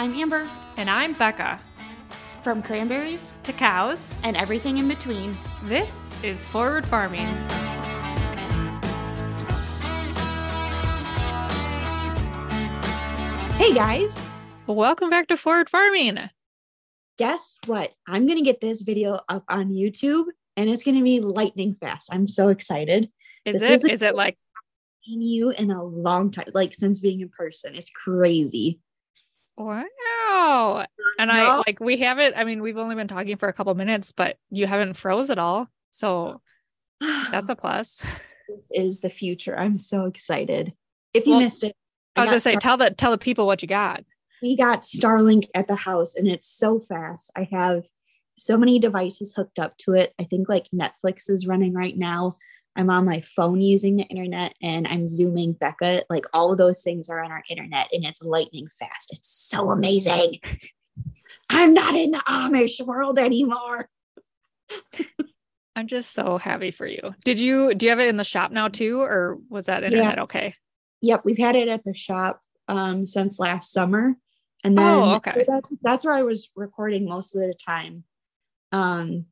I'm Amber. And I'm Becca. From cranberries to cows and everything in between, this is Forward Farming. Hey guys! Welcome back to Forward Farming. Guess what? I'm going to get this video up on YouTube and it's going to be lightning fast. I'm so excited. Is this it? Is, is it like you in a long time, like since being in person? It's crazy. Wow. And no. I like we haven't, I mean, we've only been talking for a couple minutes, but you haven't froze at all. So that's a plus. This is the future. I'm so excited. If you well, missed it, I, I was gonna say, tell the tell the people what you got. We got Starlink at the house and it's so fast. I have so many devices hooked up to it. I think like Netflix is running right now. I'm on my phone using the internet and I'm zooming Becca. Like all of those things are on our internet and it's lightning fast. It's so amazing. I'm not in the Amish world anymore. I'm just so happy for you. Did you do you have it in the shop now too, or was that internet yeah. okay? Yep, we've had it at the shop um, since last summer, and then oh, okay. that's, that's where I was recording most of the time. Um,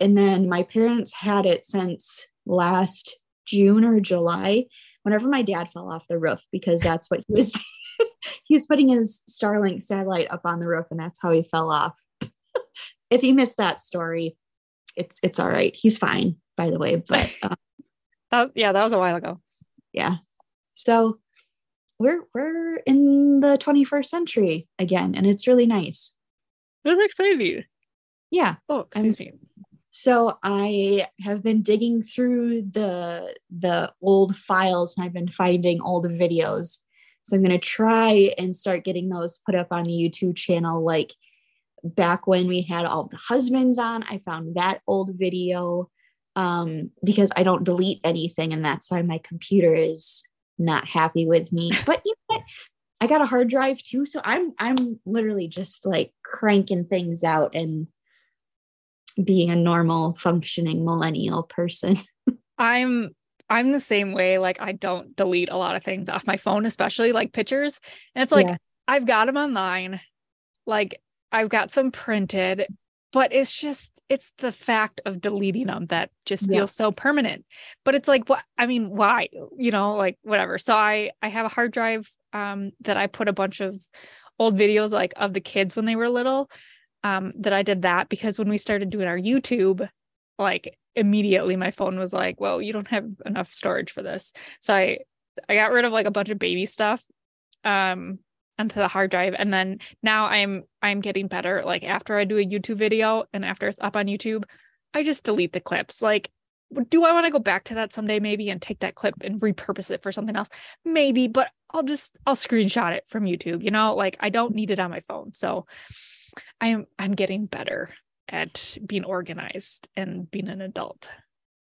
and then my parents had it since last June or July, whenever my dad fell off the roof, because that's what he was he was putting his Starlink satellite up on the roof, and that's how he fell off. if you missed that story, it's it's all right. He's fine, by the way. But um, oh, yeah, that was a while ago. Yeah. So we're we're in the 21st century again, and it's really nice. That's exciting. Yeah. Oh, excuse me. So I have been digging through the the old files and I've been finding old videos. So I'm going to try and start getting those put up on the YouTube channel like back when we had all the husbands on. I found that old video um, because I don't delete anything and that's why my computer is not happy with me. But you know what? I got a hard drive too, so I'm I'm literally just like cranking things out and being a normal functioning millennial person. I'm I'm the same way. Like I don't delete a lot of things off my phone, especially like pictures. And it's like yeah. I've got them online. Like I've got some printed, but it's just it's the fact of deleting them that just yeah. feels so permanent. But it's like what I mean, why? You know, like whatever. So I I have a hard drive um that I put a bunch of old videos like of the kids when they were little um, that I did that because when we started doing our YouTube, like immediately my phone was like, well, you don't have enough storage for this. So I I got rid of like a bunch of baby stuff um onto the hard drive. And then now I'm I'm getting better. Like after I do a YouTube video and after it's up on YouTube, I just delete the clips. Like do I want to go back to that someday maybe and take that clip and repurpose it for something else? Maybe, but I'll just I'll screenshot it from YouTube, you know? Like I don't need it on my phone. So I'm I'm getting better at being organized and being an adult.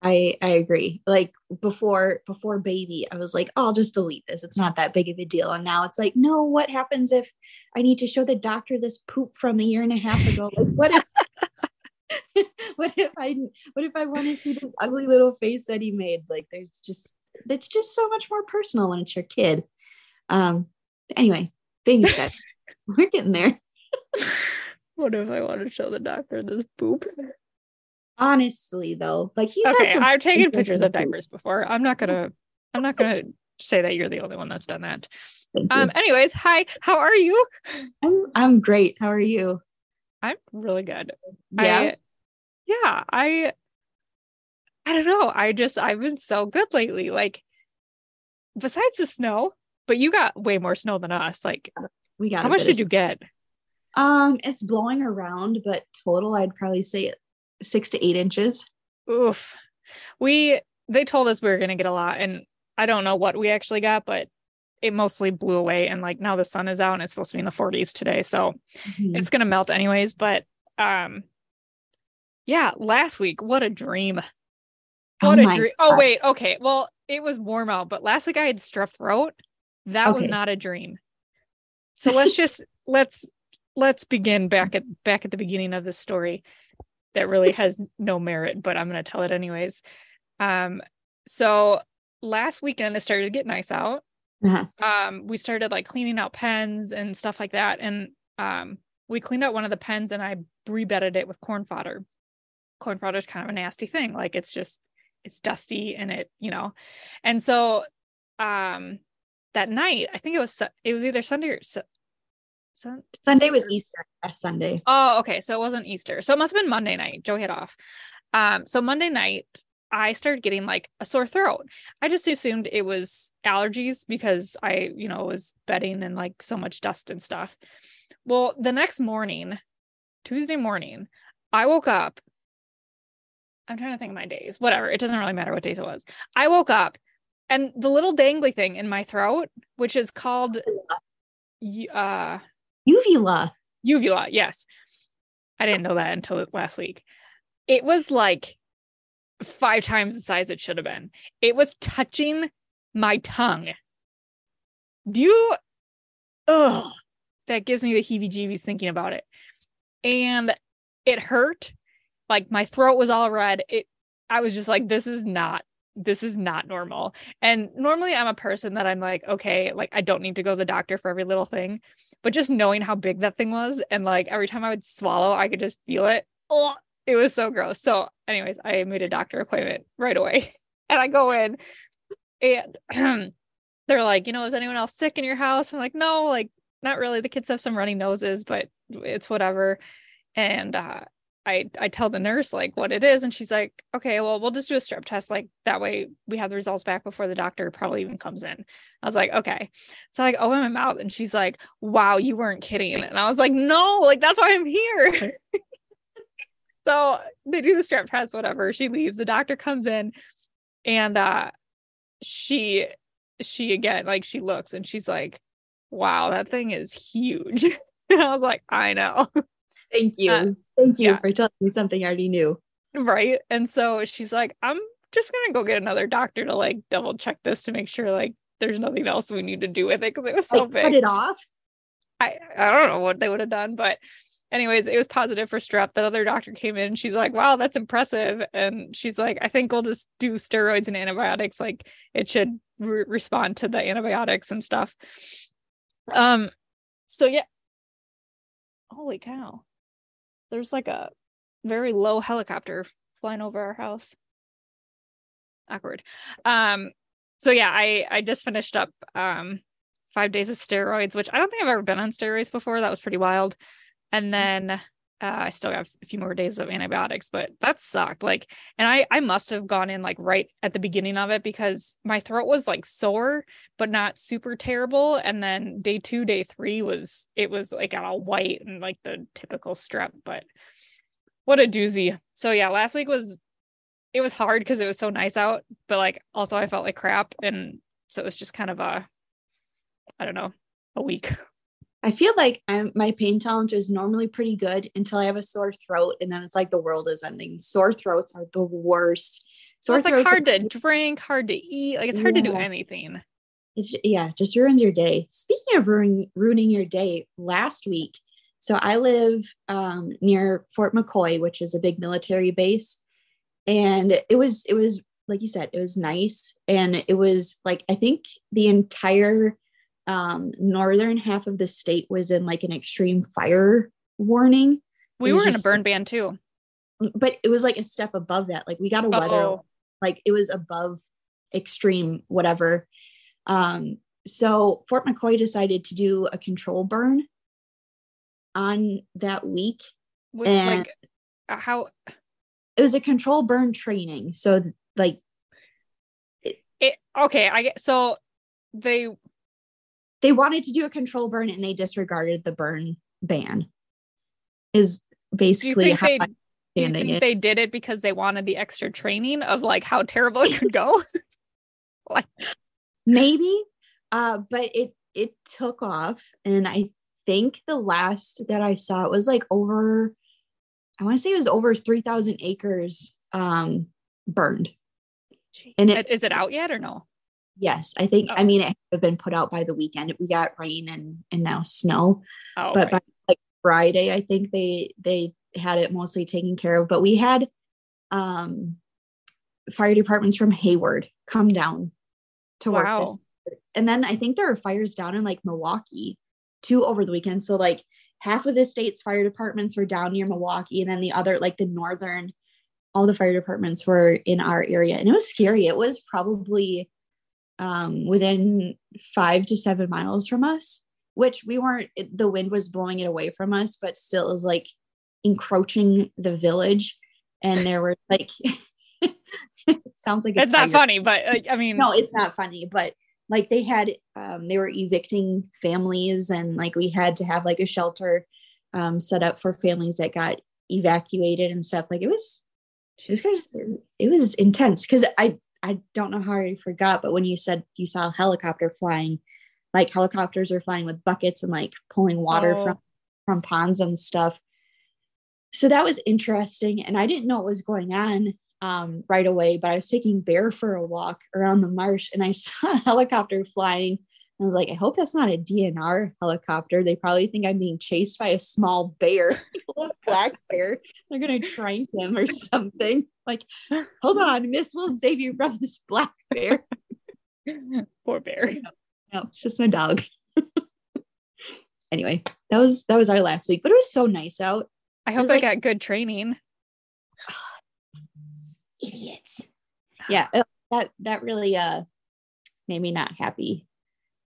I I agree. Like before before baby, I was like, oh, I'll just delete this. It's not that big of a deal. And now it's like, no, what happens if I need to show the doctor this poop from a year and a half ago? Like what if what if I what if I want to see this ugly little face that he made? Like there's just it's just so much more personal when it's your kid. Um anyway, baby steps. We're getting there. What if I want to show the doctor this poop? Honestly, though, like he's okay. I've taken pictures of diapers before. I'm not gonna. I'm not gonna say that you're the only one that's done that. Um. Anyways, hi. How are you? I'm. I'm great. How are you? I'm really good. Yeah. I, yeah. I. I don't know. I just I've been so good lately. Like, besides the snow, but you got way more snow than us. Like, we got. How much did you get? Um, it's blowing around, but total, I'd probably say six to eight inches. Oof. We they told us we were gonna get a lot, and I don't know what we actually got, but it mostly blew away. And like now the sun is out and it's supposed to be in the 40s today. So mm-hmm. it's gonna melt anyways. But um yeah, last week, what a dream. Oh what oh a dream. Oh, wait, okay. Well, it was warm out, but last week I had strep throat. That okay. was not a dream. So let's just let's let's begin back at back at the beginning of the story that really has no merit, but I'm going to tell it anyways. Um, so last weekend it started to get nice out, uh-huh. um, we started like cleaning out pens and stuff like that. And um, we cleaned out one of the pens and I rebedded it with corn fodder. Corn fodder is kind of a nasty thing. Like it's just, it's dusty and it, you know, and so um, that night, I think it was, it was either Sunday or Sun- Sunday was Easter. Sunday. Oh, okay. So it wasn't Easter. So it must have been Monday night. Joe hit off. Um, so Monday night, I started getting like a sore throat. I just assumed it was allergies because I, you know, was bedding and like so much dust and stuff. Well, the next morning, Tuesday morning, I woke up. I'm trying to think of my days, whatever. It doesn't really matter what days it was. I woke up and the little dangly thing in my throat, which is called uh uvula. Uvula, yes. I didn't know that until last week. It was like five times the size it should have been. It was touching my tongue. Do you? That gives me the heebie jeebies thinking about it. And it hurt. Like my throat was all red. It, I was just like, this is not, this is not normal. And normally I'm a person that I'm like, okay, like I don't need to go to the doctor for every little thing. But just knowing how big that thing was and like every time I would swallow, I could just feel it. Oh, it was so gross. So, anyways, I made a doctor appointment right away. And I go in and they're like, you know, is anyone else sick in your house? I'm like, no, like, not really. The kids have some runny noses, but it's whatever. And uh, I I tell the nurse like what it is, and she's like, okay, well, we'll just do a strep test. Like that way we have the results back before the doctor probably even comes in. I was like, okay. So I like open my mouth, and she's like, wow, you weren't kidding. And I was like, no, like that's why I'm here. so they do the strep test, whatever. She leaves. The doctor comes in and uh she she again like she looks and she's like, Wow, that thing is huge. and I was like, I know. Thank you. Uh, Thank you yeah. for telling me something I already knew. Right. And so she's like, I'm just gonna go get another doctor to like double check this to make sure like there's nothing else we need to do with it because it was so like, big. Cut it off. I I don't know what they would have done, but anyways, it was positive for strep. That other doctor came in. she's like, wow, that's impressive. And she's like, I think we'll just do steroids and antibiotics. Like it should re- respond to the antibiotics and stuff. Um, so yeah. Holy cow. There's like a very low helicopter flying over our house. Awkward. Um, so yeah, I I just finished up um five days of steroids, which I don't think I've ever been on steroids before. That was pretty wild and mm-hmm. then uh, I still have a few more days of antibiotics, but that sucked. Like, and I I must have gone in like right at the beginning of it because my throat was like sore, but not super terrible. And then day two, day three was it was like all white and like the typical strep. But what a doozy. So yeah, last week was it was hard because it was so nice out, but like also I felt like crap, and so it was just kind of a I don't know a week. I feel like I'm, my pain tolerance is normally pretty good until I have a sore throat, and then it's like the world is ending. Sore throats are the worst. Sore well, it's like hard are- to drink, hard to eat. Like it's hard yeah. to do anything. It's yeah, just ruins your day. Speaking of ruining ruining your day, last week, so I live um, near Fort McCoy, which is a big military base, and it was it was like you said, it was nice, and it was like I think the entire um, northern half of the state was in like an extreme fire warning. We were just, in a burn ban too. But it was like a step above that. Like we got a weather, oh. like it was above extreme whatever. Um, so Fort McCoy decided to do a control burn on that week. With, and like how it was a control burn training. So like it, it okay, I get so they they wanted to do a control burn and they disregarded the burn ban is basically how they, do you think it. they did it because they wanted the extra training of like how terrible it could go? Like maybe uh but it it took off and i think the last that i saw it was like over i want to say it was over 3000 acres um burned. And it, is it out yet or no Yes, I think. Oh. I mean, it had been put out by the weekend. We got rain and and now snow, oh, but by like Friday, I think they they had it mostly taken care of. But we had um fire departments from Hayward come down to wow. work this, and then I think there are fires down in like Milwaukee too over the weekend. So like half of the state's fire departments were down near Milwaukee, and then the other, like the northern, all the fire departments were in our area. And it was scary. It was probably um, within five to seven miles from us, which we weren't, it, the wind was blowing it away from us, but still was like encroaching the village. And there were like, it sounds like it's not funny, but like, I mean, no, it's not funny, but like they had um, they were evicting families and like we had to have like a shelter um, set up for families that got evacuated and stuff like it was it was kind of it was intense because i i don't know how i forgot but when you said you saw a helicopter flying like helicopters are flying with buckets and like pulling water oh. from from ponds and stuff so that was interesting and i didn't know what was going on um, right away, but I was taking Bear for a walk around the marsh and I saw a helicopter flying. I was like, I hope that's not a DNR helicopter. They probably think I'm being chased by a small bear, a black bear. They're gonna trank him or something. Like, hold on, Miss, we'll save you from this black bear. Poor bear. No, no, it's just my dog. anyway, that was that was our last week, but it was so nice out. I hope I like, got good training idiots. Yeah, that that really uh made me not happy.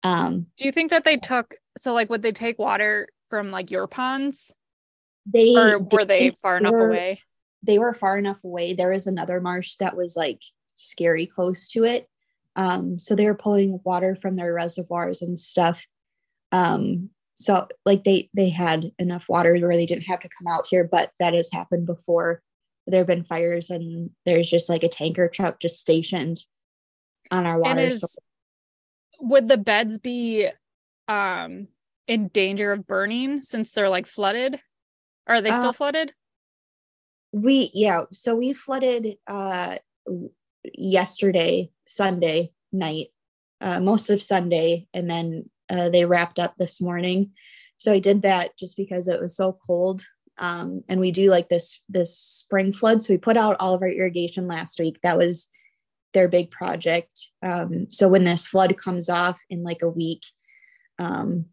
Um Do you think that they took so like would they take water from like your ponds? They or were they, they far enough were, away? They were far enough away. There was another marsh that was like scary close to it. Um so they were pulling water from their reservoirs and stuff. Um so like they they had enough water where they didn't have to come out here but that has happened before there have been fires and there's just like a tanker truck just stationed on our water. Is, so- would the beds be um in danger of burning since they're like flooded? Are they still uh, flooded? We yeah, so we flooded uh yesterday, Sunday night, uh most of Sunday, and then uh they wrapped up this morning. So I did that just because it was so cold um, and we do like this this spring flood. So we put out all of our irrigation last week. That was their big project. Um, so when this flood comes off in like a week, um,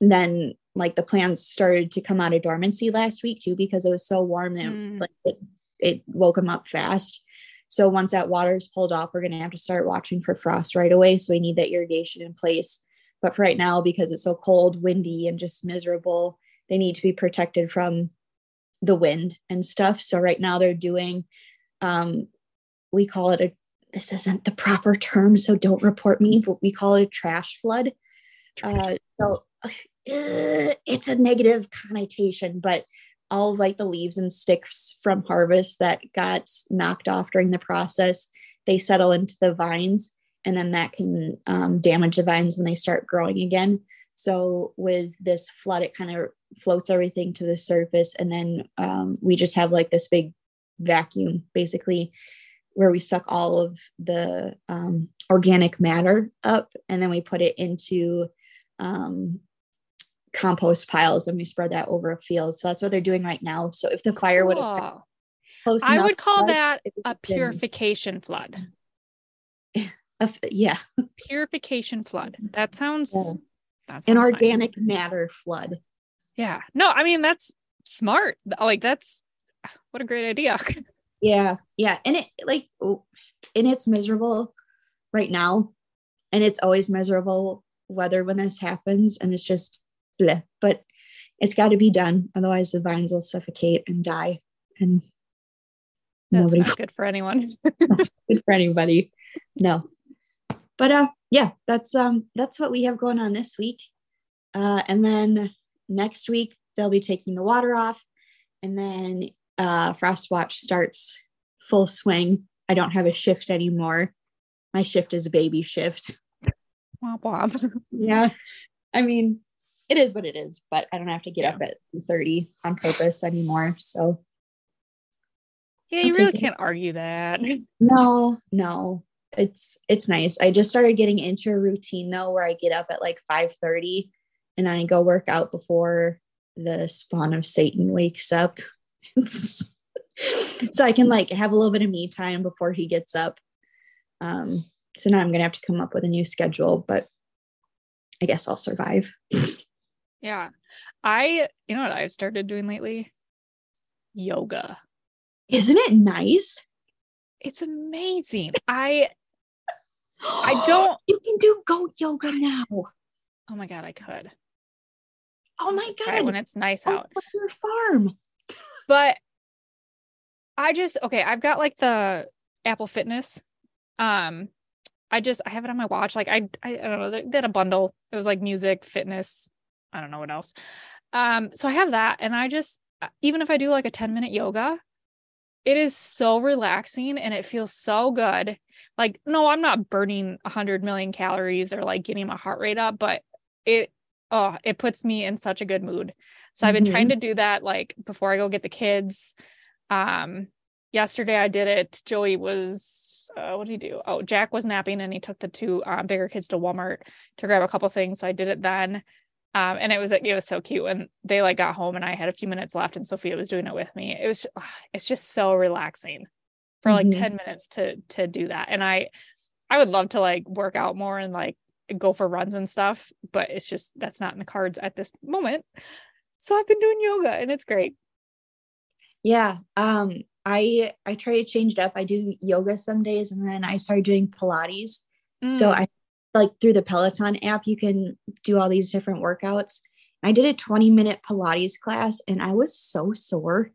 then like the plants started to come out of dormancy last week too because it was so warm that mm. like it, it woke them up fast. So once that water is pulled off, we're going to have to start watching for frost right away. So we need that irrigation in place. But for right now, because it's so cold, windy, and just miserable, they need to be protected from the wind and stuff. So right now they're doing, um, we call it a, this isn't the proper term, so don't report me, but we call it a trash flood. Uh, so uh, it's a negative connotation, but all like the leaves and sticks from harvest that got knocked off during the process, they settle into the vines and then that can um, damage the vines when they start growing again. So with this flood, it kind of floats everything to the surface, and then um, we just have like this big vacuum, basically, where we suck all of the um, organic matter up, and then we put it into um, compost piles, and we spread that over a field. So that's what they're doing right now. So if the fire cool. would have close, I would call that a purification flood. yeah, purification flood. That sounds. Yeah that's an organic nice. matter flood. Yeah. No, I mean that's smart. Like that's what a great idea. yeah. Yeah. And it like and it's miserable right now. And it's always miserable weather when this happens. And it's just bleh. But it's got to be done. Otherwise the vines will suffocate and die. And that's nobody not good for anyone. good for anybody. No. But uh yeah, that's um that's what we have going on this week. Uh, and then next week they'll be taking the water off, and then uh, Frostwatch starts full swing. I don't have a shift anymore. My shift is a baby shift. Womp womp. yeah, I mean, it is what it is. But I don't have to get yeah. up at thirty on purpose anymore. So yeah, you really can't argue that. No, no it's it's nice. I just started getting into a routine though where I get up at like 5 30 and then I go work out before the spawn of Satan wakes up. so I can like have a little bit of me time before he gets up. Um, So now I'm gonna have to come up with a new schedule, but I guess I'll survive. yeah. I you know what I've started doing lately? Yoga. Isn't it nice? It's amazing. I I don't you can do goat yoga now. Oh my god, I could. Oh my god. Right, when it's nice out. Your farm. But I just okay, I've got like the Apple Fitness. Um I just I have it on my watch. Like I I, I don't know, they, had a bundle. It was like music, fitness, I don't know what else. Um so I have that and I just uh, even if I do like a 10 minute yoga, it is so relaxing and it feels so good. Like no, I'm not burning 100 million calories or like getting my heart rate up, but it oh, it puts me in such a good mood. So I've been mm-hmm. trying to do that like before I go get the kids. Um, yesterday I did it. Joey was, uh, what did he do? Oh, Jack was napping and he took the two uh, bigger kids to Walmart to grab a couple things. So I did it then. Um, and it was it was so cute when they like got home and I had a few minutes left and Sophia was doing it with me. It was it's just so relaxing for like mm-hmm. 10 minutes to to do that. And I I would love to like work out more and like go for runs and stuff, but it's just that's not in the cards at this moment. So I've been doing yoga and it's great. Yeah. Um I I try to change it up. I do yoga some days and then I started doing Pilates. Mm. So I like through the Peloton app you can do all these different workouts. I did a 20 minute Pilates class and I was so sore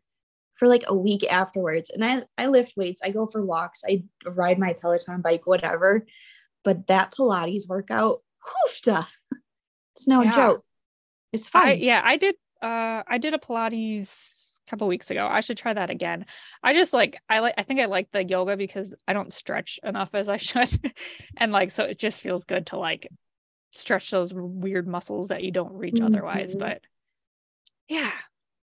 for like a week afterwards. And I I lift weights, I go for walks, I ride my Peloton bike, whatever. But that Pilates workout, whoofta, it's no yeah. joke. It's fun. I, yeah, I did uh I did a Pilates a couple weeks ago. I should try that again. I just like I like I think I like the yoga because I don't stretch enough as I should. and like so it just feels good to like stretch those weird muscles that you don't reach mm-hmm. otherwise. But yeah,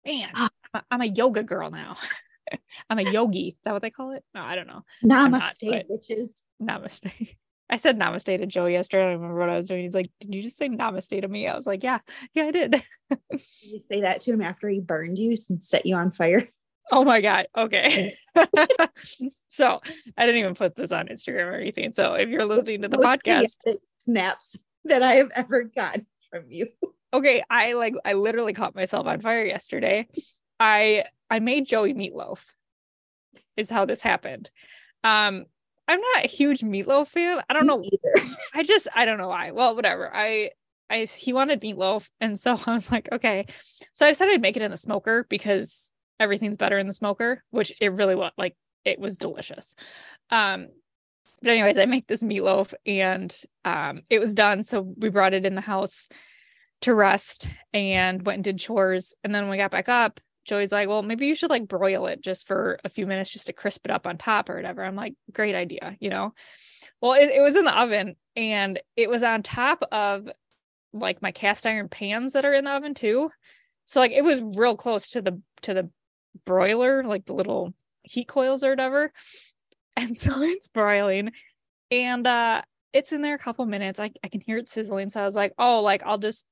man, ah. I'm a, I'm a yoga girl now. I'm a yogi. Is that what they call it? No, I don't know. Namaste, not, bitches. Namaste. I said namaste to Joe yesterday. I don't remember what I was doing. He's like, Did you just say namaste to me? I was like, Yeah, yeah, I did. did you say that to him after he burned you and set you on fire? Oh my God. Okay. so I didn't even put this on Instagram or anything. So if you're listening to the podcast, the snaps that I have ever gotten from you. Okay. I like, I literally caught myself on fire yesterday. I, I made Joey meatloaf, is how this happened. Um, I'm not a huge meatloaf fan. I don't Me know either. I just I don't know why. Well, whatever. I I he wanted meatloaf, and so I was like, okay. So I decided to make it in the smoker because everything's better in the smoker, which it really was. Like it was delicious. Um, but anyways, I make this meatloaf, and um, it was done. So we brought it in the house to rest and went and did chores. And then when we got back up, Joey's like, well, maybe you should like broil it just for a few minutes just to crisp it up on top or whatever. I'm like, great idea, you know? Well, it, it was in the oven and it was on top of like my cast iron pans that are in the oven too. So like it was real close to the to the broiler, like the little heat coils or whatever. And so it's broiling and uh it's in there a couple minutes. I, I can hear it sizzling. So I was like, oh, like I'll just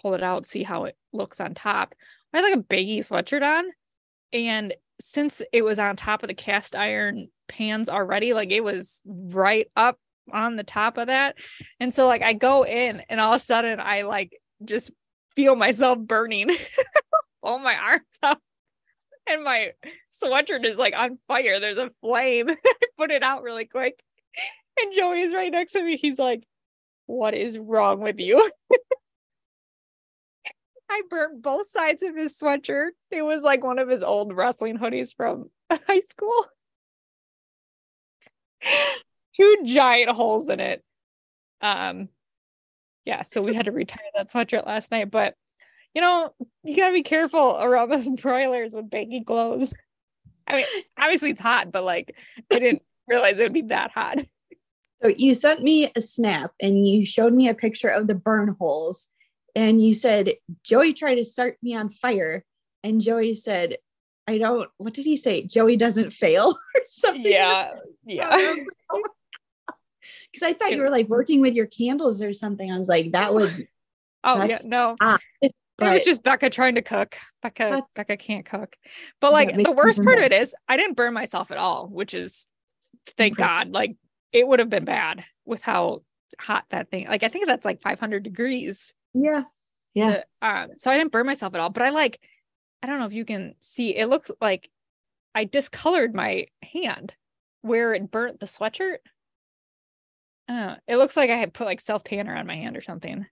pull it out, see how it looks on top. I had like a baggy sweatshirt on. And since it was on top of the cast iron pans already, like it was right up on the top of that. And so like I go in and all of a sudden I like just feel myself burning all my arms up. And my sweatshirt is like on fire. There's a flame. I put it out really quick. And Joey's right next to me. He's like, What is wrong with you? I burnt both sides of his sweatshirt. It was like one of his old wrestling hoodies from high school. Two giant holes in it. Um yeah, so we had to retire that sweatshirt last night, but you know, you gotta be careful around those broilers with baggy clothes. I mean, obviously it's hot, but like I didn't realize it would be that hot. So you sent me a snap and you showed me a picture of the burn holes and you said Joey tried to start me on fire, and Joey said, "I don't." What did he say? Joey doesn't fail or something. Yeah, yeah. Because oh I thought you were like working with your candles or something. I was like, that would. Oh yeah, no. Ah, it was just Becca trying to cook. Becca, Becca can't cook. But like the worst part of it is, I didn't burn myself at all, which is thank God. Like it would have been bad with how hot that thing. Like I think that's like 500 degrees. Yeah. Yeah. The, um, so I didn't burn myself at all, but I like I don't know if you can see. It looks like I discolored my hand where it burnt the sweatshirt. Uh, it looks like I had put like self tanner on my hand or something.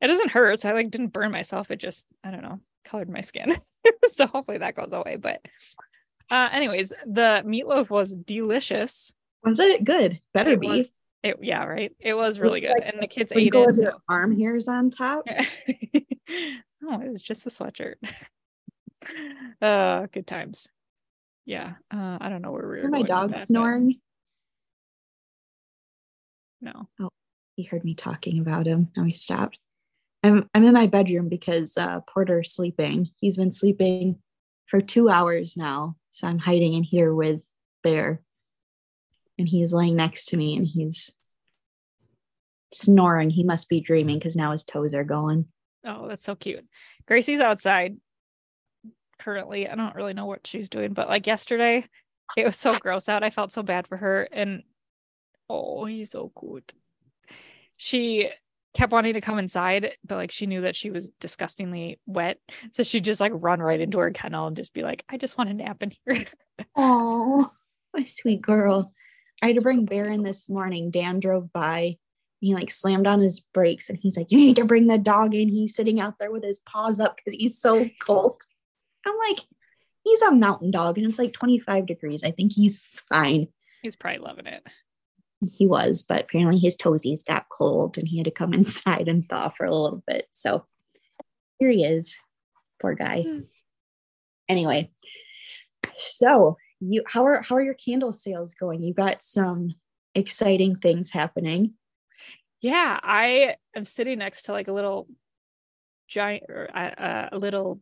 It doesn't hurt, so I like didn't burn myself. It just I don't know colored my skin. so hopefully that goes away. But uh, anyways, the meatloaf was delicious. Was it good? Better it be. Was, it, yeah, right. It was really good, like and the kids ate it. So. Arm hairs on top. oh, it was just a sweatshirt. uh, good times. Yeah, uh, I don't know where we are. My dog snoring. No. Oh, he heard me talking about him. Now he stopped. I'm I'm in my bedroom because uh, Porter's sleeping. He's been sleeping for two hours now, so I'm hiding in here with Bear, and he's laying next to me, and he's snoring. He must be dreaming because now his toes are going. Oh, that's so cute. Gracie's outside currently. I don't really know what she's doing, but like yesterday, it was so gross out. I felt so bad for her. And oh, he's so cute. She kept wanting to come inside, but like she knew that she was disgustingly wet. So she'd just like run right into her kennel and just be like, I just want to nap in here. oh, my sweet girl. I had to bring Bear in this morning. Dan drove by. He like slammed on his brakes and he's like, You need to bring the dog in. He's sitting out there with his paws up because he's so cold. I'm like, he's a mountain dog and it's like 25 degrees. I think he's fine. He's probably loving it. He was, but apparently his toesies got cold and he had to come inside and thaw for a little bit. So here he is. Poor guy. Mm. Anyway, so you how are how are your candle sales going? You got some exciting things happening. Yeah, I am sitting next to like a little giant or uh, a little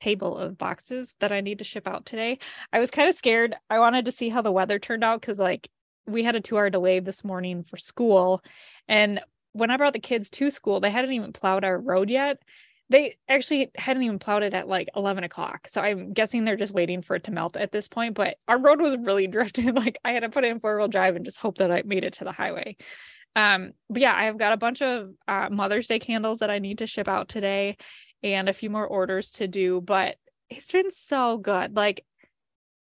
table of boxes that I need to ship out today. I was kind of scared. I wanted to see how the weather turned out because, like, we had a two hour delay this morning for school. And when I brought the kids to school, they hadn't even plowed our road yet. They actually hadn't even plowed it at like 11 o'clock. So I'm guessing they're just waiting for it to melt at this point. But our road was really drifted. Like I had to put it in four wheel drive and just hope that I made it to the highway. Um, but yeah, I've got a bunch of uh, Mother's Day candles that I need to ship out today and a few more orders to do, but it's been so good. Like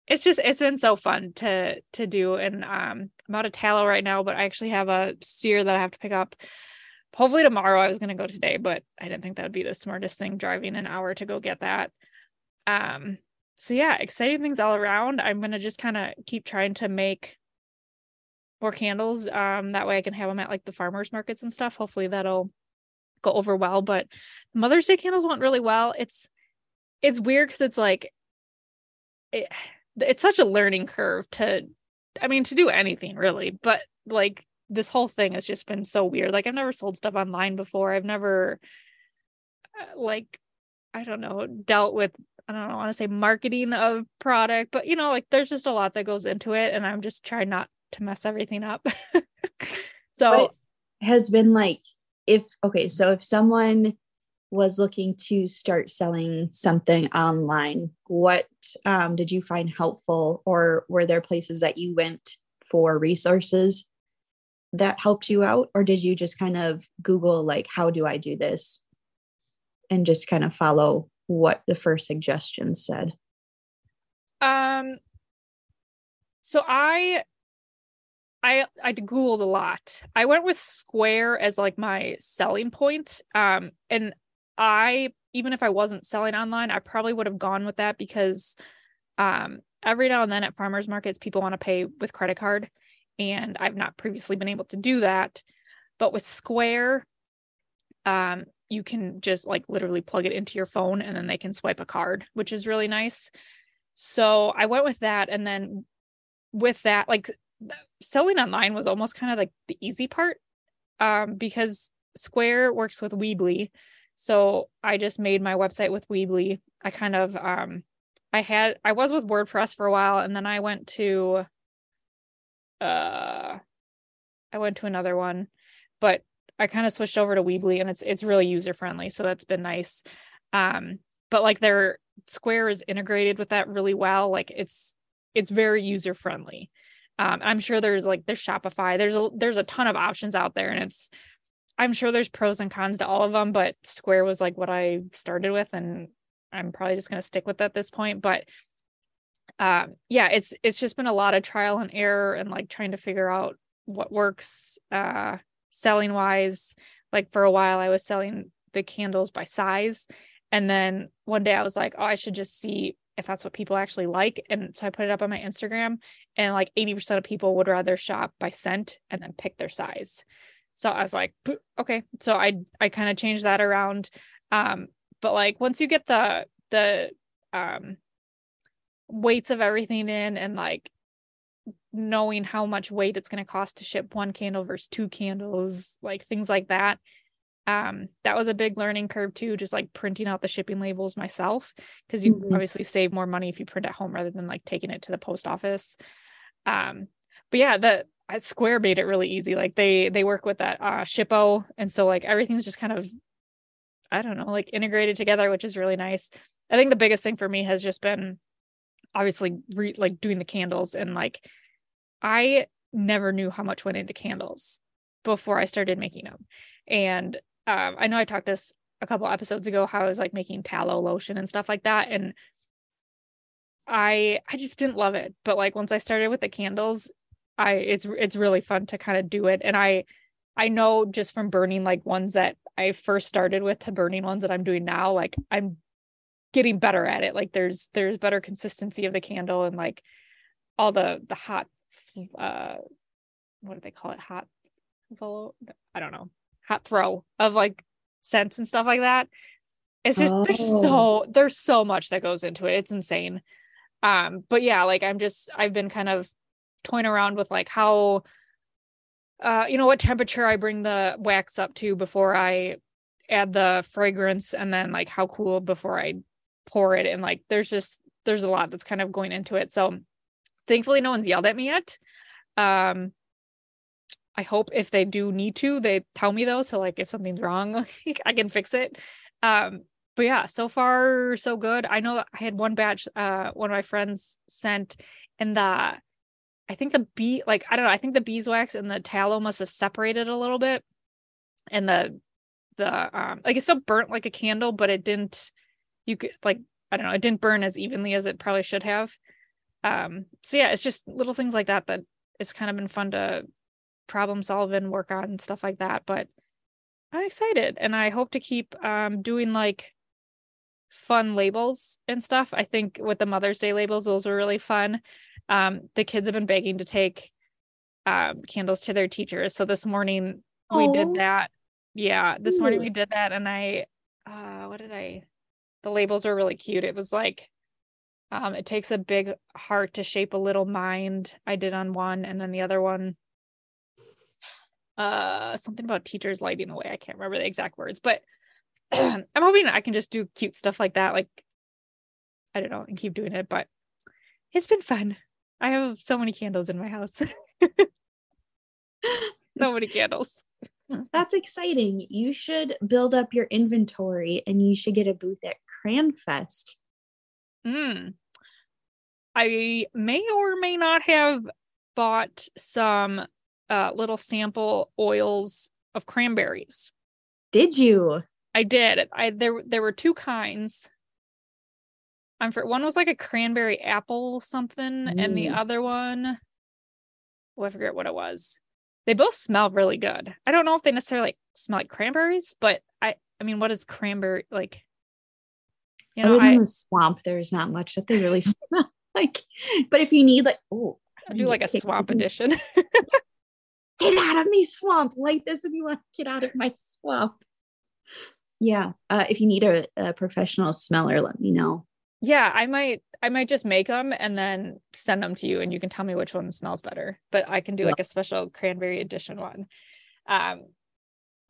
it's just it's been so fun to to do and um I'm out of tallow right now, but I actually have a steer that I have to pick up hopefully tomorrow. I was gonna go today, but I didn't think that would be the smartest thing driving an hour to go get that. Um so yeah, exciting things all around. I'm gonna just kind of keep trying to make more candles. Um that way I can have them at like the farmers markets and stuff. Hopefully that'll go over well, but Mother's Day candles went really well. It's it's weird because it's like it, it's such a learning curve to I mean to do anything really, but like this whole thing has just been so weird. Like I've never sold stuff online before. I've never uh, like I don't know, dealt with I don't know, want to say marketing of product, but you know, like there's just a lot that goes into it and I'm just trying not to mess everything up. so has been like if okay, so if someone was looking to start selling something online, what um, did you find helpful, or were there places that you went for resources that helped you out, or did you just kind of Google like how do I do this, and just kind of follow what the first suggestions said? Um. So I I I googled a lot. I went with Square as like my selling point. Um and I even if I wasn't selling online, I probably would have gone with that because um every now and then at farmers markets people want to pay with credit card and I've not previously been able to do that. But with Square um you can just like literally plug it into your phone and then they can swipe a card, which is really nice. So I went with that and then with that like selling online was almost kind of like the easy part um, because Square works with Weebly. So I just made my website with Weebly. I kind of um I had I was with WordPress for a while and then I went to uh I went to another one, but I kind of switched over to Weebly and it's it's really user friendly, so that's been nice. Um but like their Square is integrated with that really well. Like it's it's very user friendly. Um, I'm sure there's like there's Shopify. There's a there's a ton of options out there, and it's I'm sure there's pros and cons to all of them, but Square was like what I started with, and I'm probably just gonna stick with at this point. But um, yeah, it's it's just been a lot of trial and error and like trying to figure out what works uh selling wise. Like for a while I was selling the candles by size. And then one day I was like, oh, I should just see if that's what people actually like. And so I put it up on my Instagram, and like 80% of people would rather shop by scent and then pick their size. So I was like, okay. So I I kind of changed that around. Um, but like once you get the the um weights of everything in and like knowing how much weight it's going to cost to ship one candle versus two candles, like things like that, um that was a big learning curve too just like printing out the shipping labels myself because you mm-hmm. obviously save more money if you print at home rather than like taking it to the post office. Um but yeah the uh, square made it really easy like they they work with that uh shippo and so like everything's just kind of i don't know like integrated together which is really nice. I think the biggest thing for me has just been obviously re- like doing the candles and like i never knew how much went into candles before i started making them and um, I know I talked this a couple episodes ago how I was like making tallow lotion and stuff like that. And I I just didn't love it. But like once I started with the candles, I it's it's really fun to kind of do it. And I I know just from burning like ones that I first started with to burning ones that I'm doing now, like I'm getting better at it. Like there's there's better consistency of the candle and like all the the hot uh what do they call it? Hot I don't know hot throw of like scents and stuff like that. It's just oh. there's so there's so much that goes into it. It's insane. Um, but yeah, like I'm just I've been kind of toying around with like how uh you know what temperature I bring the wax up to before I add the fragrance and then like how cool before I pour it and like there's just there's a lot that's kind of going into it. So thankfully no one's yelled at me yet. Um I hope if they do need to, they tell me though. So like if something's wrong, I can fix it. Um, but yeah, so far so good. I know I had one batch uh one of my friends sent and the I think the bee like I don't know, I think the beeswax and the tallow must have separated a little bit. And the the um like it still burnt like a candle, but it didn't you could like I don't know, it didn't burn as evenly as it probably should have. Um so yeah, it's just little things like that that it's kind of been fun to problem solve and work on stuff like that. But I'm excited and I hope to keep um, doing like fun labels and stuff. I think with the Mother's Day labels, those were really fun. Um, the kids have been begging to take um, candles to their teachers. So this morning we did that. Yeah, this morning we did that. And I, uh, what did I, the labels are really cute. It was like, um, it takes a big heart to shape a little mind. I did on one, and then the other one uh something about teachers lighting the way. I can't remember the exact words, but I'm hoping I can just do cute stuff like that. Like I don't know, and keep doing it. But it's been fun. I have so many candles in my house. so many candles. That's exciting. You should build up your inventory and you should get a booth at Cranfest. Mm. I may or may not have bought some uh, little sample oils of cranberries. Did you? I did. I there there were two kinds. I'm for one was like a cranberry apple something, mm. and the mm. other one, oh, I forget what it was. They both smell really good. I don't know if they necessarily like, smell like cranberries, but I I mean, what is cranberry like? You know, Other I, the swamp, there's not much that they really smell like. But if you need like, oh, I do like a swamp edition. get out of me swamp. Like this if you want. To get out of my swamp. Yeah uh, if you need a, a professional smeller let me know. Yeah i might i might just make them and then send them to you and you can tell me which one smells better. But i can do like a special cranberry edition one. Um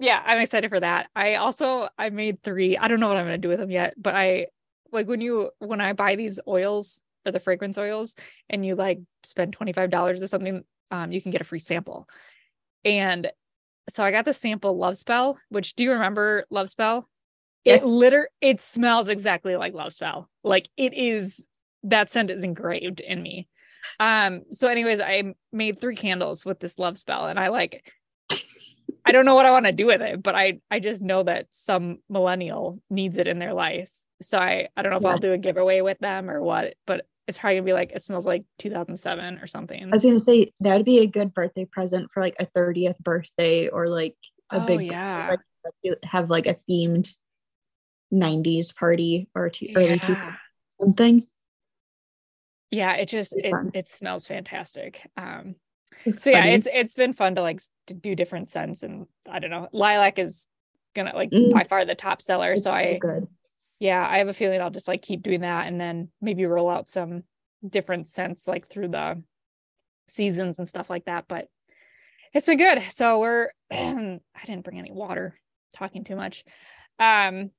yeah i'm excited for that i also i made three i don't know what i'm going to do with them yet but i like when you when i buy these oils or the fragrance oils and you like spend $25 or something um, you can get a free sample and so I got the sample Love Spell, which do you remember Love Spell? Yes. It liter it smells exactly like Love Spell. Like it is that scent is engraved in me. um, so anyways, I made three candles with this love spell and I like I don't know what I want to do with it, but I I just know that some millennial needs it in their life. So I I don't know if yeah. I'll do a giveaway with them or what, but it's probably gonna be like it smells like 2007 or something. I was gonna say that would be a good birthday present for like a 30th birthday or like a oh, big yeah like, have like a themed 90s party or yeah. early two something. Yeah, it just it, it smells fantastic. Um it's so funny. yeah, it's it's been fun to like to do different scents and I don't know. Lilac is gonna like mm. by far the top seller. It's so I good. yeah, I have a feeling I'll just like keep doing that and then maybe roll out some different scents like through the seasons and stuff like that. But it's been good. So we're I didn't bring any water, talking too much. Um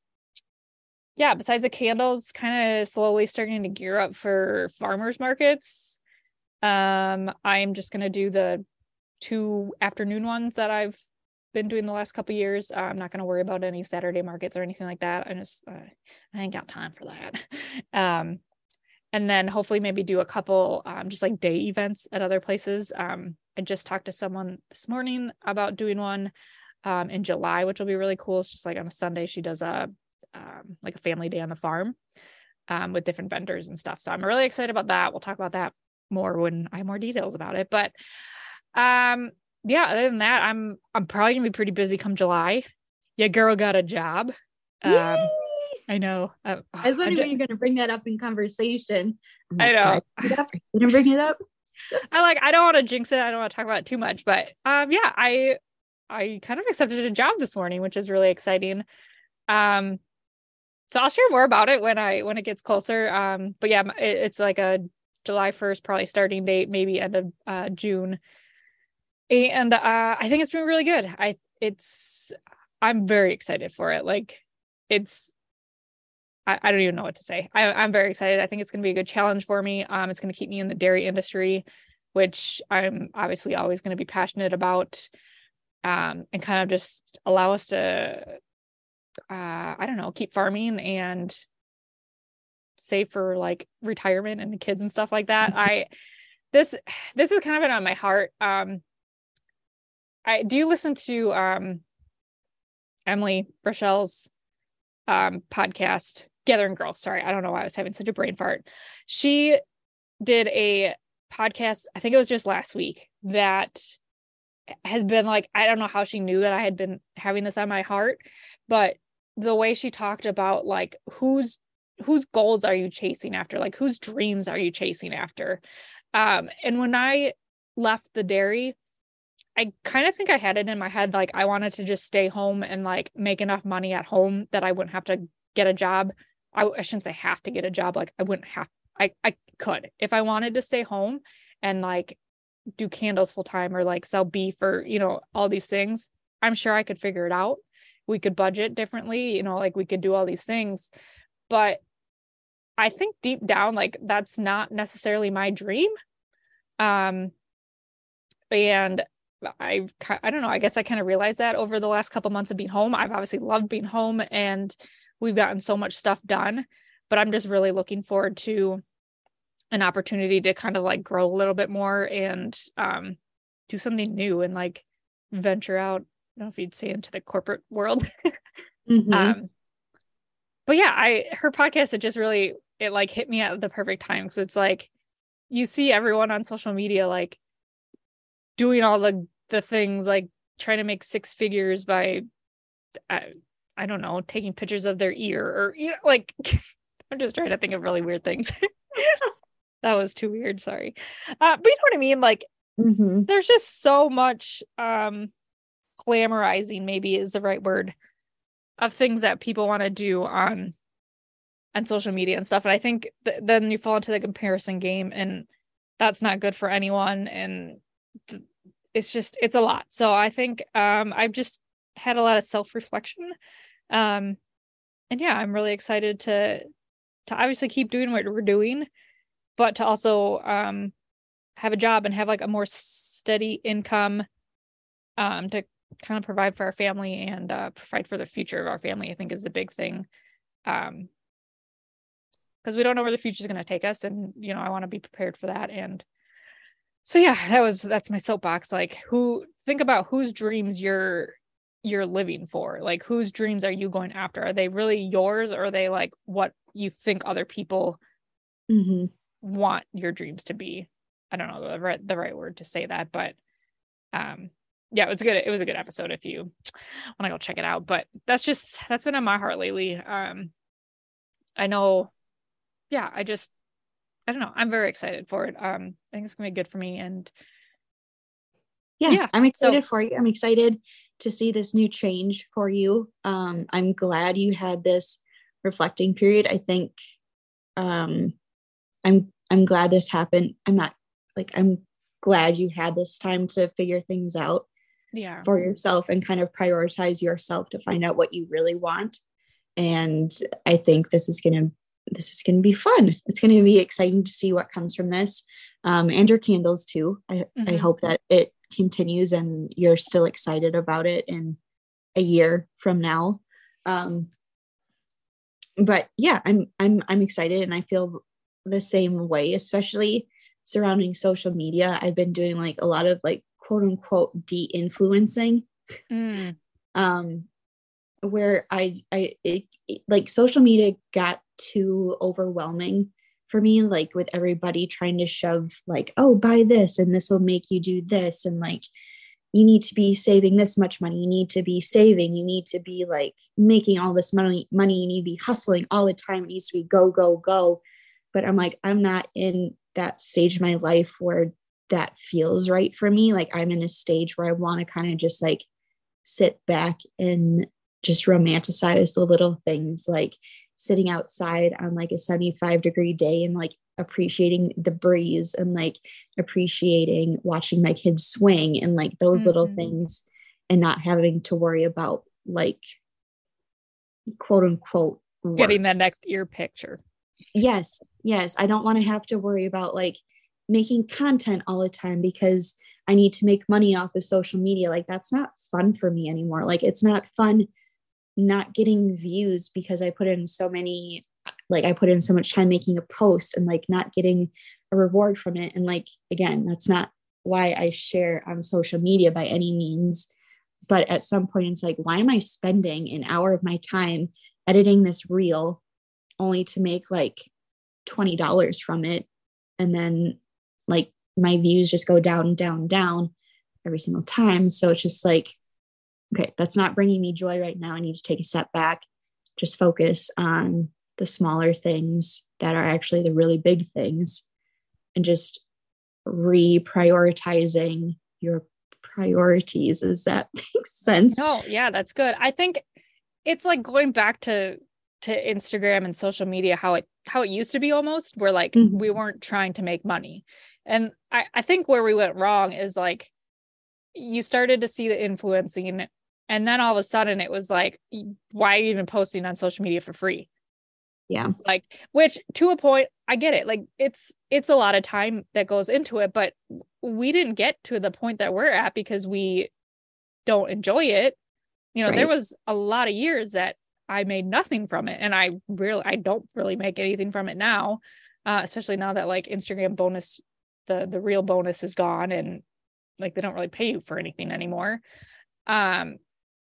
yeah, besides the candles, kind of slowly starting to gear up for farmers markets. Um, I'm just gonna do the two afternoon ones that I've been doing the last couple years. Uh, I'm not gonna worry about any Saturday markets or anything like that. I just uh, I ain't got time for that. um, and then hopefully maybe do a couple um, just like day events at other places. Um, I just talked to someone this morning about doing one um, in July, which will be really cool. It's just like on a Sunday, she does a um, like a family day on the farm um, with different vendors and stuff. So I'm really excited about that. We'll talk about that more when I have more details about it. But um, yeah, other than that, I'm I'm probably gonna be pretty busy come July. Yeah, girl got a job. Um, I know. Uh, I was wondering when you're gonna bring that up in conversation. I know. You didn't bring it up. I like. I don't want to jinx it. I don't want to talk about it too much, but um, yeah, I I kind of accepted a job this morning, which is really exciting. Um, so I'll share more about it when I when it gets closer. Um, but yeah, it, it's like a July 1st, probably starting date, maybe end of uh, June. And uh, I think it's been really good. I it's I'm very excited for it. Like it's I, I don't even know what to say. I, I'm very excited. I think it's going to be a good challenge for me. Um, it's going to keep me in the dairy industry, which I'm obviously always going to be passionate about. Um, and kind of just allow us to uh, I don't know, keep farming and save for like retirement and the kids and stuff like that. I this this is kind of been on my heart. Um I do you listen to um Emily Rochelle's um podcast, Gathering Girls. Sorry, I don't know why I was having such a brain fart. She did a podcast, I think it was just last week, that has been like, I don't know how she knew that I had been having this on my heart, but the way she talked about like whose whose goals are you chasing after? Like whose dreams are you chasing after? Um and when i left the dairy i kind of think i had it in my head like i wanted to just stay home and like make enough money at home that i wouldn't have to get a job. I, I shouldn't say have to get a job like i wouldn't have i i could. If i wanted to stay home and like do candles full time or like sell beef or you know all these things i'm sure i could figure it out. We could budget differently you know like we could do all these things but i think deep down like that's not necessarily my dream um and i i don't know i guess i kind of realized that over the last couple months of being home i've obviously loved being home and we've gotten so much stuff done but i'm just really looking forward to an opportunity to kind of like grow a little bit more and um do something new and like venture out don't know if you'd say into the corporate world. mm-hmm. um, but yeah, I her podcast it just really it like hit me at the perfect time because it's like you see everyone on social media like doing all the the things like trying to make six figures by I, I don't know taking pictures of their ear or you know like I'm just trying to think of really weird things. that was too weird. Sorry, uh, but you know what I mean. Like, mm-hmm. there's just so much um glamorizing maybe is the right word of things that people want to do on on social media and stuff and i think th- then you fall into the comparison game and that's not good for anyone and th- it's just it's a lot. So i think um i've just had a lot of self-reflection um and yeah i'm really excited to to obviously keep doing what we're doing but to also um have a job and have like a more steady income um to kind of provide for our family and uh, provide for the future of our family, I think is a big thing. Um, because we don't know where the future is going to take us and you know i want to be prepared for that. And so yeah that was that's my soapbox. Like who think about whose dreams you're you're living for. Like whose dreams are you going after? Are they really yours or are they like what you think other people mm-hmm. want your dreams to be? I don't know the right the right word to say that but um yeah it was a good it was a good episode if you want to go check it out but that's just that's been on my heart lately. Um i know yeah i just i don't know i'm very excited for it. Um i think it's gonna be good for me and yeah, yeah i'm excited so, for you. I'm excited to see this new change for you. Um i'm glad you had this reflecting period. I think um i'm i'm glad this happened. I'm not like i'm glad you had this time to figure things out yeah. for yourself and kind of prioritize yourself to find out what you really want. And i think this is going to this is going to be fun. It's going to be exciting to see what comes from this um, and your candles too. I, mm-hmm. I hope that it continues and you're still excited about it in a year from now. Um, but yeah i'm i'm i'm excited and i feel the same way especially surrounding social media. I've been doing like a lot of like quote unquote de-influencing. Mm. um where i i it, it, like social media got too overwhelming for me like with everybody trying to shove like oh buy this and this will make you do this and like you need to be saving this much money. You need to be saving. You need to be like making all this money money. You need to be hustling all the time. It needs to be go go go. But i'm like i'm not in that stage of my life where that feels right for me like i'm in a stage where i want to kind of just like sit back and just romanticize the little things like sitting outside on like a 75 degree day and like appreciating the breeze and like appreciating watching my kids swing and like those mm-hmm. little things and not having to worry about like quote unquote work. getting that next ear picture. Yes, yes. I don't want to have to worry about like making content all the time because I need to make money off of social media. Like that's not fun for me anymore. Like it's not fun not getting views because I put in so many like I put in so much time making a post and like not getting a reward from it. And like again, that's not why I share on social media by any means. But at some point it's like, why am I spending an hour of my time editing this reel only to make like $20 from it? And then like my views just go down, down, down every single time. So it's just like, okay, that's not bringing me joy right now. I need to take a step back, just focus on the smaller things that are actually the really big things and just reprioritizing your priorities. Does that make sense? No, yeah, that's good. I think it's like going back to to Instagram and social media how it how it used to be almost where like mm-hmm. we weren't trying to make money. And I, I think where we went wrong is like you started to see the influencing and then all of a sudden it was like why are you even posting on social media for free yeah like which to a point i get it like it's it's a lot of time that goes into it but we didn't get to the point that we're at because we don't enjoy it you know right. there was a lot of years that i made nothing from it and i really i don't really make anything from it now uh, especially now that like instagram bonus the the reel bonus is gone and like they don't really pay you for anything anymore. Um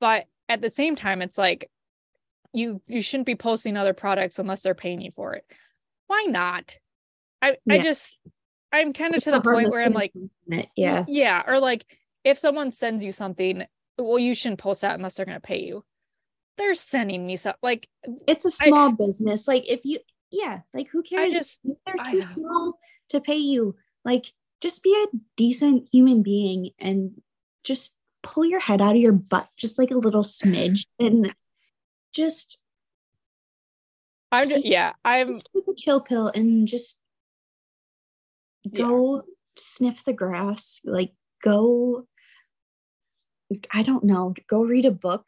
but at the same time it's like you you shouldn't be posting other products unless they're paying you for it. Why not? I yeah. i just i'm kind of to the point where i'm like yeah. yeah or like if someone sends you something well you shouldn't post that unless they're going to pay you they're sending me stuff like it's a small I, business like if you yeah like who cares just they're too small to pay you like just be a decent human being and just pull your head out of your butt just like a little smidge and just I'm just, yeah, I'm just take a chill pill and just go yeah. sniff the grass. Like go, I don't know, go read a book.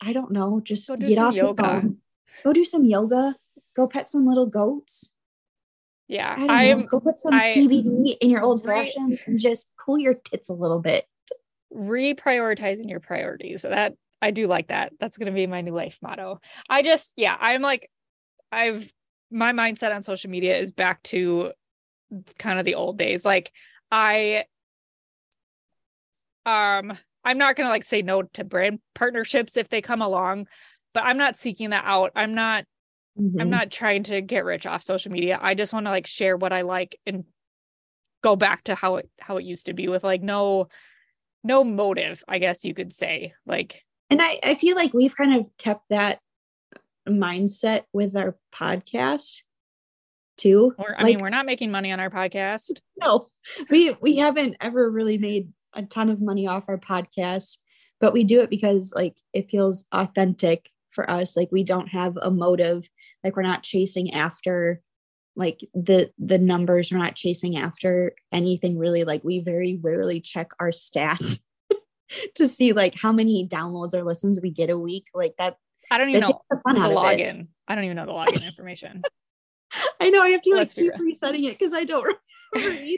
I don't know, just get off yoga. your phone. Go do some yoga. Go pet some little goats. Yeah, I am Go put some I, CBD in your old fashions and just cool your tits a little bit. Reprioritizing your priorities. That I do like that. That's going to be my new life motto. I just, yeah, I'm like, I've my mindset on social media is back to kind of the old days. Like I um I'm not going to like say no to brand partnerships if they come along, but I'm not seeking that out. I'm not mm-hmm. I'm not trying to get rich off social media. I just want to like share what I like and go back to how it how it used to be with like no no motive, I guess you could say. Like and I I feel like we've kind of kept that mindset with our podcast too. Or I like, mean, we're not making money on our podcast. No, we we haven't ever really made a ton of money off our podcast, but we do it because like it feels authentic for us. Like we don't have a motive. Like we're not chasing after like the the numbers. We're not chasing after anything really. Like we very rarely check our stats to see like how many downloads or listens we get a week. Like that I don't even know the, the login. I don't even know the login information. I know I have to like keep resetting it because I don't remember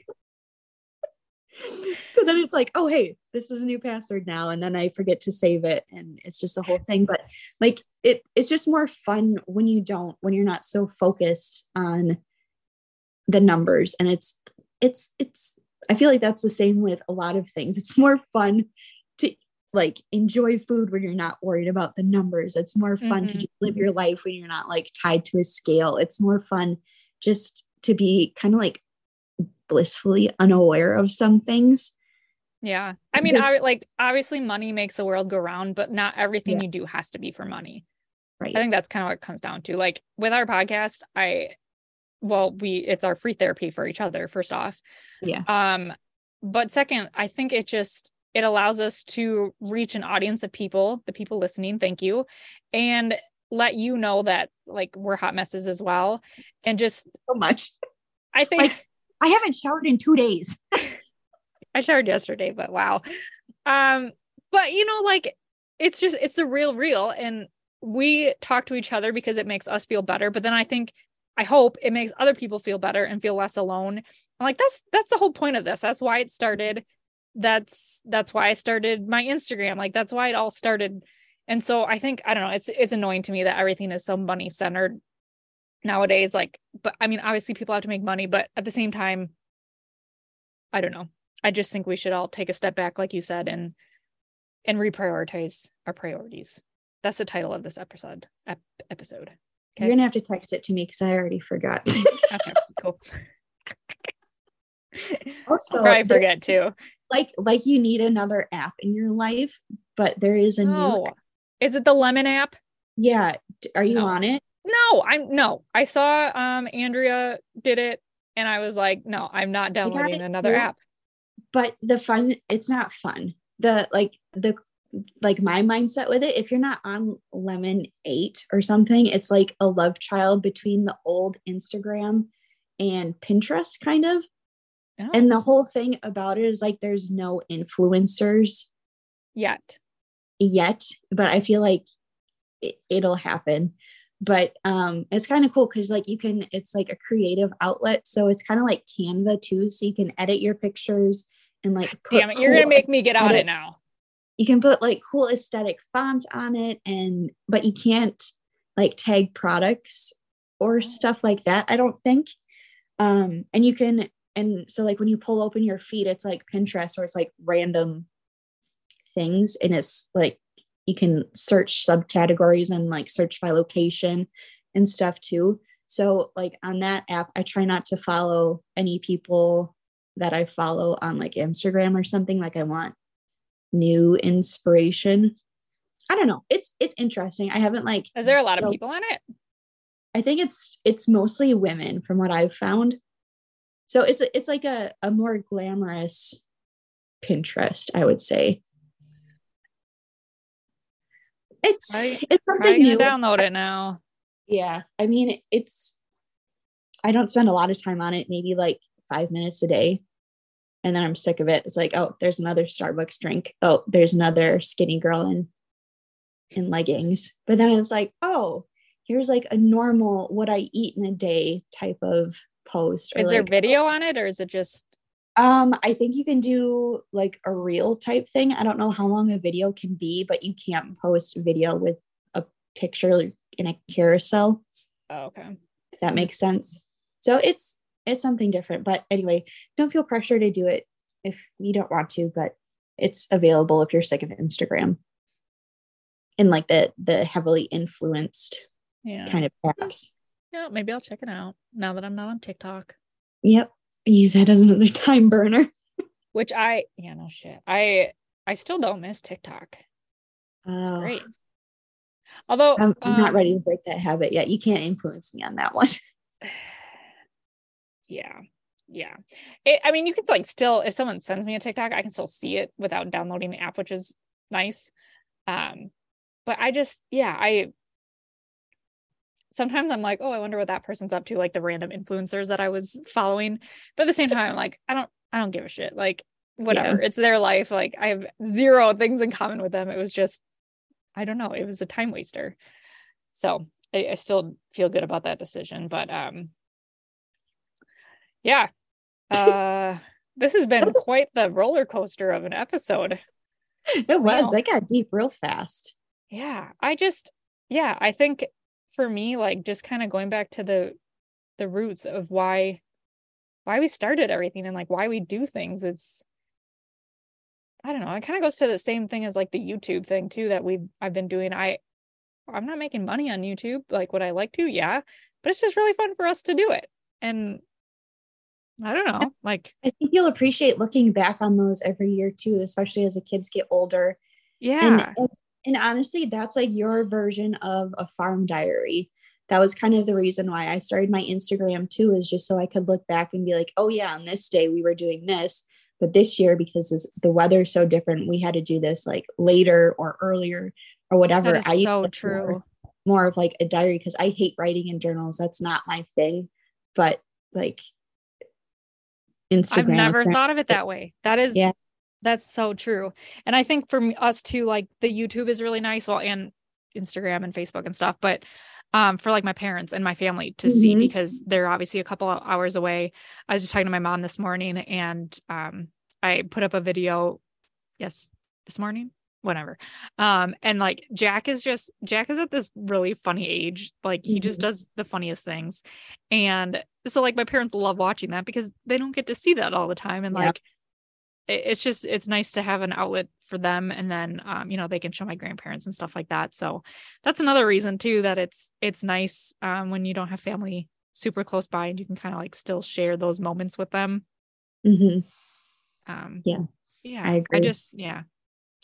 so then it's like, oh hey, this is a new password now, and then I forget to save it, and it's just a whole thing. But like it, it's just more fun when you don't, when you're not so focused on the numbers, and it's, it's, it's. I feel like that's the same with a lot of things. It's more fun to like enjoy food when you're not worried about the numbers. It's more fun mm-hmm. to live your life when you're not like tied to a scale. It's more fun just to be kind of like blissfully unaware of some things. Yeah. I mean, I, like obviously money makes the world go round, but not everything yeah. you do has to be for money. Right. I think that's kind of what it comes down to. Like with our podcast, I well, we it's our free therapy for each other, first off. Yeah. Um, but second, I think it just it allows us to reach an audience of people, the people listening, thank you, and let you know that like we're hot messes as well. And just so much. I think like, I haven't showered in two days. I showered yesterday, but wow. Um, but you know, like it's just it's a real real and we talk to each other because it makes us feel better. But then I think I hope it makes other people feel better and feel less alone. And like that's that's the whole point of this. That's why it started. That's that's why I started my Instagram. Like that's why it all started. And so I think I don't know, it's it's annoying to me that everything is so money centered nowadays like but i mean obviously people have to make money but at the same time i don't know. I just think we should all take a step back like you said and and reprioritize our priorities. That's the title of this episode ep- episode. Okay? you're gonna have to text it to me because i already forgot. Okay cool. Also I'll forget too. like like you need another app in your life but there is a no. new oh, is it the lemon app? Yeah. Are you no. on it no, I'm no. I saw um Andrea did it and I was like, no, I'm not downloading another app. But the fun, it's not fun. The like the like my mindset with it, if you're not on Lemon 8 or something, it's like a love child between the old Instagram and Pinterest kind of. Oh. And the whole thing about it is like there's no influencers yet. Yet, but I feel like it, it'll happen but um it's kind of cool because like you can it's like a creative outlet so it's kind of like canva too so you can edit your pictures and like damn it you're gonna make me get on it now you can put like cool aesthetic font on it and but you can't like tag products or oh. stuff like that i don't think um and you can and so like when you pull open your feed it's like pinterest or it's like random things and it's like you can search subcategories and like search by location and stuff too. So like on that app, I try not to follow any people that I follow on like Instagram or something. Like I want new inspiration. I don't know. It's it's interesting. I haven't like Is there a lot of people on it? I think it's it's mostly women from what I've found. So it's it's like a, a more glamorous Pinterest, I would say it's I, it's something new. Download it now. Yeah, I mean it's. I don't spend a lot of time on it. Maybe like five minutes a day, and then I'm sick of it. It's like, oh, there's another Starbucks drink. Oh, there's another skinny girl in in leggings. But then it's like, oh, here's like a normal what I eat in a day type of post. Is like, there video on it, or is it just um, I think you can do like a reel type thing. I don't know how long a video can be, but you can't post video with a picture in a carousel. Oh, okay. if that makes sense. So it's it's something different. But anyway, don't feel pressure to do it if you don't want to, but it's available if you're sick of Instagram and like the the heavily influenced Yeah. kind of apps. Yeah, maybe I'll check it out now that I'm not on TikTok. Yep. Use that as another time burner. Which I yeah, no shit. I I still don't miss TikTok. Oh, Great. Although I'm, I'm not um, ready to break that habit yet. You can't influence me on that one. yeah yeah it, i mean you can like still if someone sends me a tiktok i can still see it without downloading the app which is nice um but i just yeah i sometimes i'm like oh i wonder what that person's up to like the random influencers that i was following. But at the same time i'm like i don't i don't give a shit. Like whatever. It's their life. Like i have zero things in common with them. It was just i don't know. It was a time waster. So I, I still feel good about that decision but um yeah. Uh this has been quite the roller coaster of an episode. It was. Wow. I got deep real fast. yeah. I just yeah i think for me like just kind of going back to the the roots of why why we started everything and like why we do things it's i don't know it kind of goes to the same thing as like the youtube thing too that we've i've been doing. I i'm not making money on youtube like would i like to? Yeah but it's just really fun for us to do it. And i don't know like I think you'll appreciate looking back on those every year too, especially as the kids get older. yeah. And, and honestly, that's like your version of a farm diary. That was kind of the reason why I started my Instagram too, is just so I could look back and be like, oh yeah, on this day we were doing this. But this year, because this- the weather's so different, we had to do this like later or earlier or whatever. that is so true More, more of like a diary because I hate writing in journals. That's not my thing. But like Instagram. I've never thought of it that way. That is Yeah. That's so true. And I think for us too, like the YouTube is really nice. Well, and Instagram and Facebook and stuff, but um for like my parents and my family to see Mhm. because they're obviously a couple of hours away. I was just talking to my mom this morning and um I put up a video yes this morning whatever um and like jack is just jack is at this really funny age like he just Mhm. does the funniest things and so like my parents love watching that because they don't get to see that all the time and Yeah. like it's just it's nice to have an outlet for them and then um you know they can show my grandparents and stuff like that so that's another reason too that it's it's nice um when you don't have family super close by and you can kind of like still share those moments with them Mhm. um Yeah, yeah I agree. I just yeah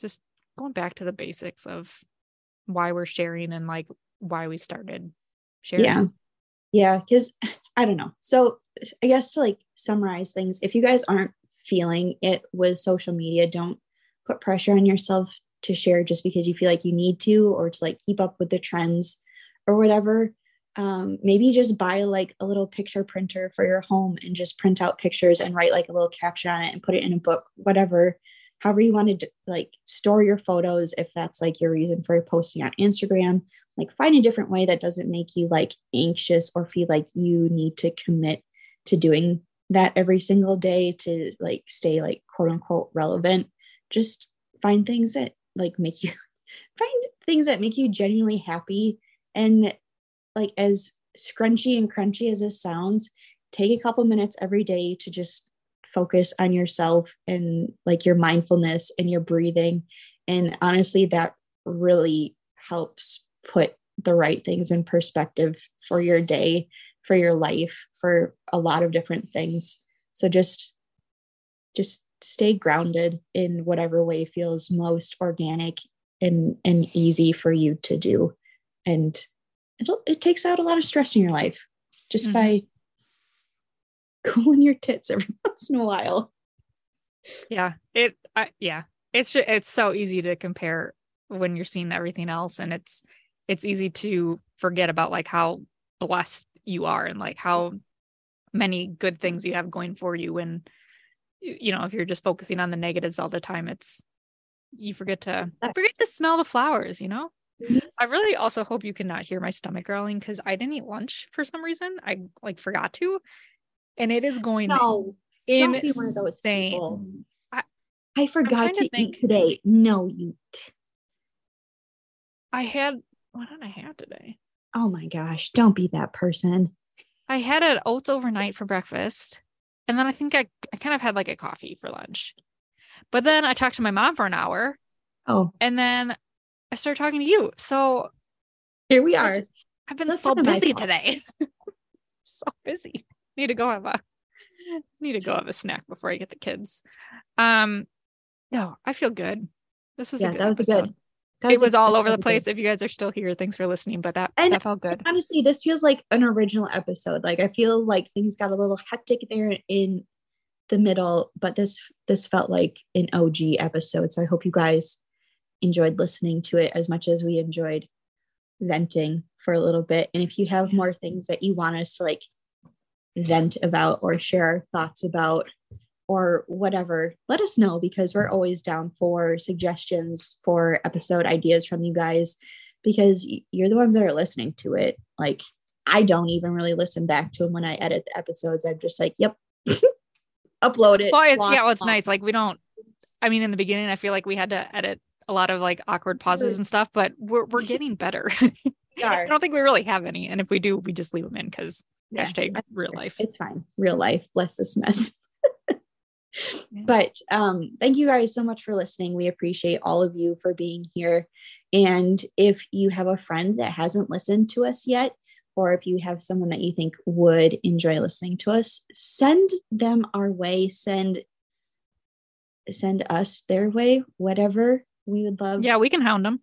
just going back to the basics of why we're sharing and like why we started sharing Yeah. Yeah. Cause I don't know. So I guess to like summarize things, if you guys aren't feeling it with social media, don't put pressure on yourself to share just because you feel like you need to or to like keep up with the trends or whatever. Um, maybe just buy like a little picture printer for your home and just print out pictures and write like a little caption on it and put it in a book, whatever. However, you want to like store your photos if that's like your reason for posting on Instagram like find a different way that doesn't make you like anxious or feel like you need to commit to doing that every single day to like stay like quote unquote relevant just find things that like make you find things that make you genuinely happy. And like as scrunchy and crunchy as this sounds take a couple minutes every day to just focus on yourself and like your mindfulness and your breathing. And honestly that really helps put the right things in perspective for your day, for your life, for a lot of different things. So just just stay grounded in whatever way feels most organic and and easy for you to do. And it'll it takes out a lot of stress in your life just Mhm. by cooling your tits every once in a while. yeah it I, yeah it's just, it's so easy to compare when you're seeing everything else and it's it's easy to forget about like how blessed you are and like how many good things you have going for you when you know if you're just focusing on the negatives all the time it's you forget to forget to smell the flowers you know Mhm. i really also hope you cannot hear my stomach growling because i didn't eat lunch for some reason i like forgot to and it is going No, insane don't be one of those people. I- I forgot to to, think. eat today. No, you. T- I had what did I have today? Oh my gosh! Don't be that person. I had an oats overnight for breakfast. And then I think I, I kind of had like a coffee for lunch. But then I talked to my mom for an hour. Oh. And then I started talking to you. So here we are. I've been That's so busy today. so busy. Need to go have a need to go have a snack before I get the kids. Um no, I feel good. This was yeah, a good that was episode. a good that it was, all over the place. If you guys are still here, thanks for listening. But that, and that felt good. Honestly, this feels like an original episode. Like I feel like things got a little hectic there in the middle, but this this felt like an OG episode. So I hope you guys enjoyed listening to it as much as we enjoyed venting for a little bit. And if you have more things that you want us to like vent about or share our thoughts about, or whatever, let us know because we're always down for suggestions for episode ideas from you guys because you're the ones that are listening to it. Like, I don't even really listen back to them when I edit the episodes. I'm just like, yep, upload it. Well, it, yeah, well, it's nice. Like, we don't, I mean, in the beginning, I feel like we had to edit a lot of like awkward pauses and stuff, but we're, we're getting better. I don't think we really have any. And if we do, we just leave them in because yeah, hashtag real life. It's fine. Real life. Bless this mess. But um, thank you guys so much for listening. We appreciate all of you for being here. And if you have a friend that hasn't listened to us yet, or if you have someone that you think would enjoy listening to us, send them our way. Send send us their way. Whatever we would love. Yeah, we can hound them.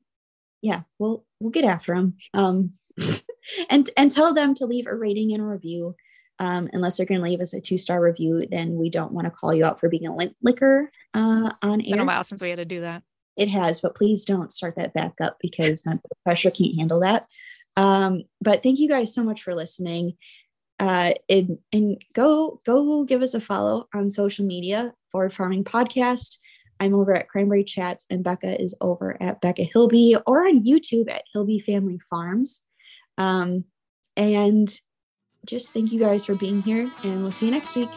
Yeah, we'll we'll get after them. Um, and and tell them to leave a rating and a review um, unless they're going to leave us a two star review, then we don't want to call you out for being a link licker uh, on it's air. been a while since we had to do that. It has, but please don't start that back up because my pressure can't handle that. Um, but thank you guys so much for listening. Uh, and, and go go give us a follow on social media Forward Farming Podcast. I'm over at Cranberry Chats, and Becca is over at Becca Hilby or on YouTube at Hilby Family Farms. Um, and just thank you guys for being here, and we'll see you next week.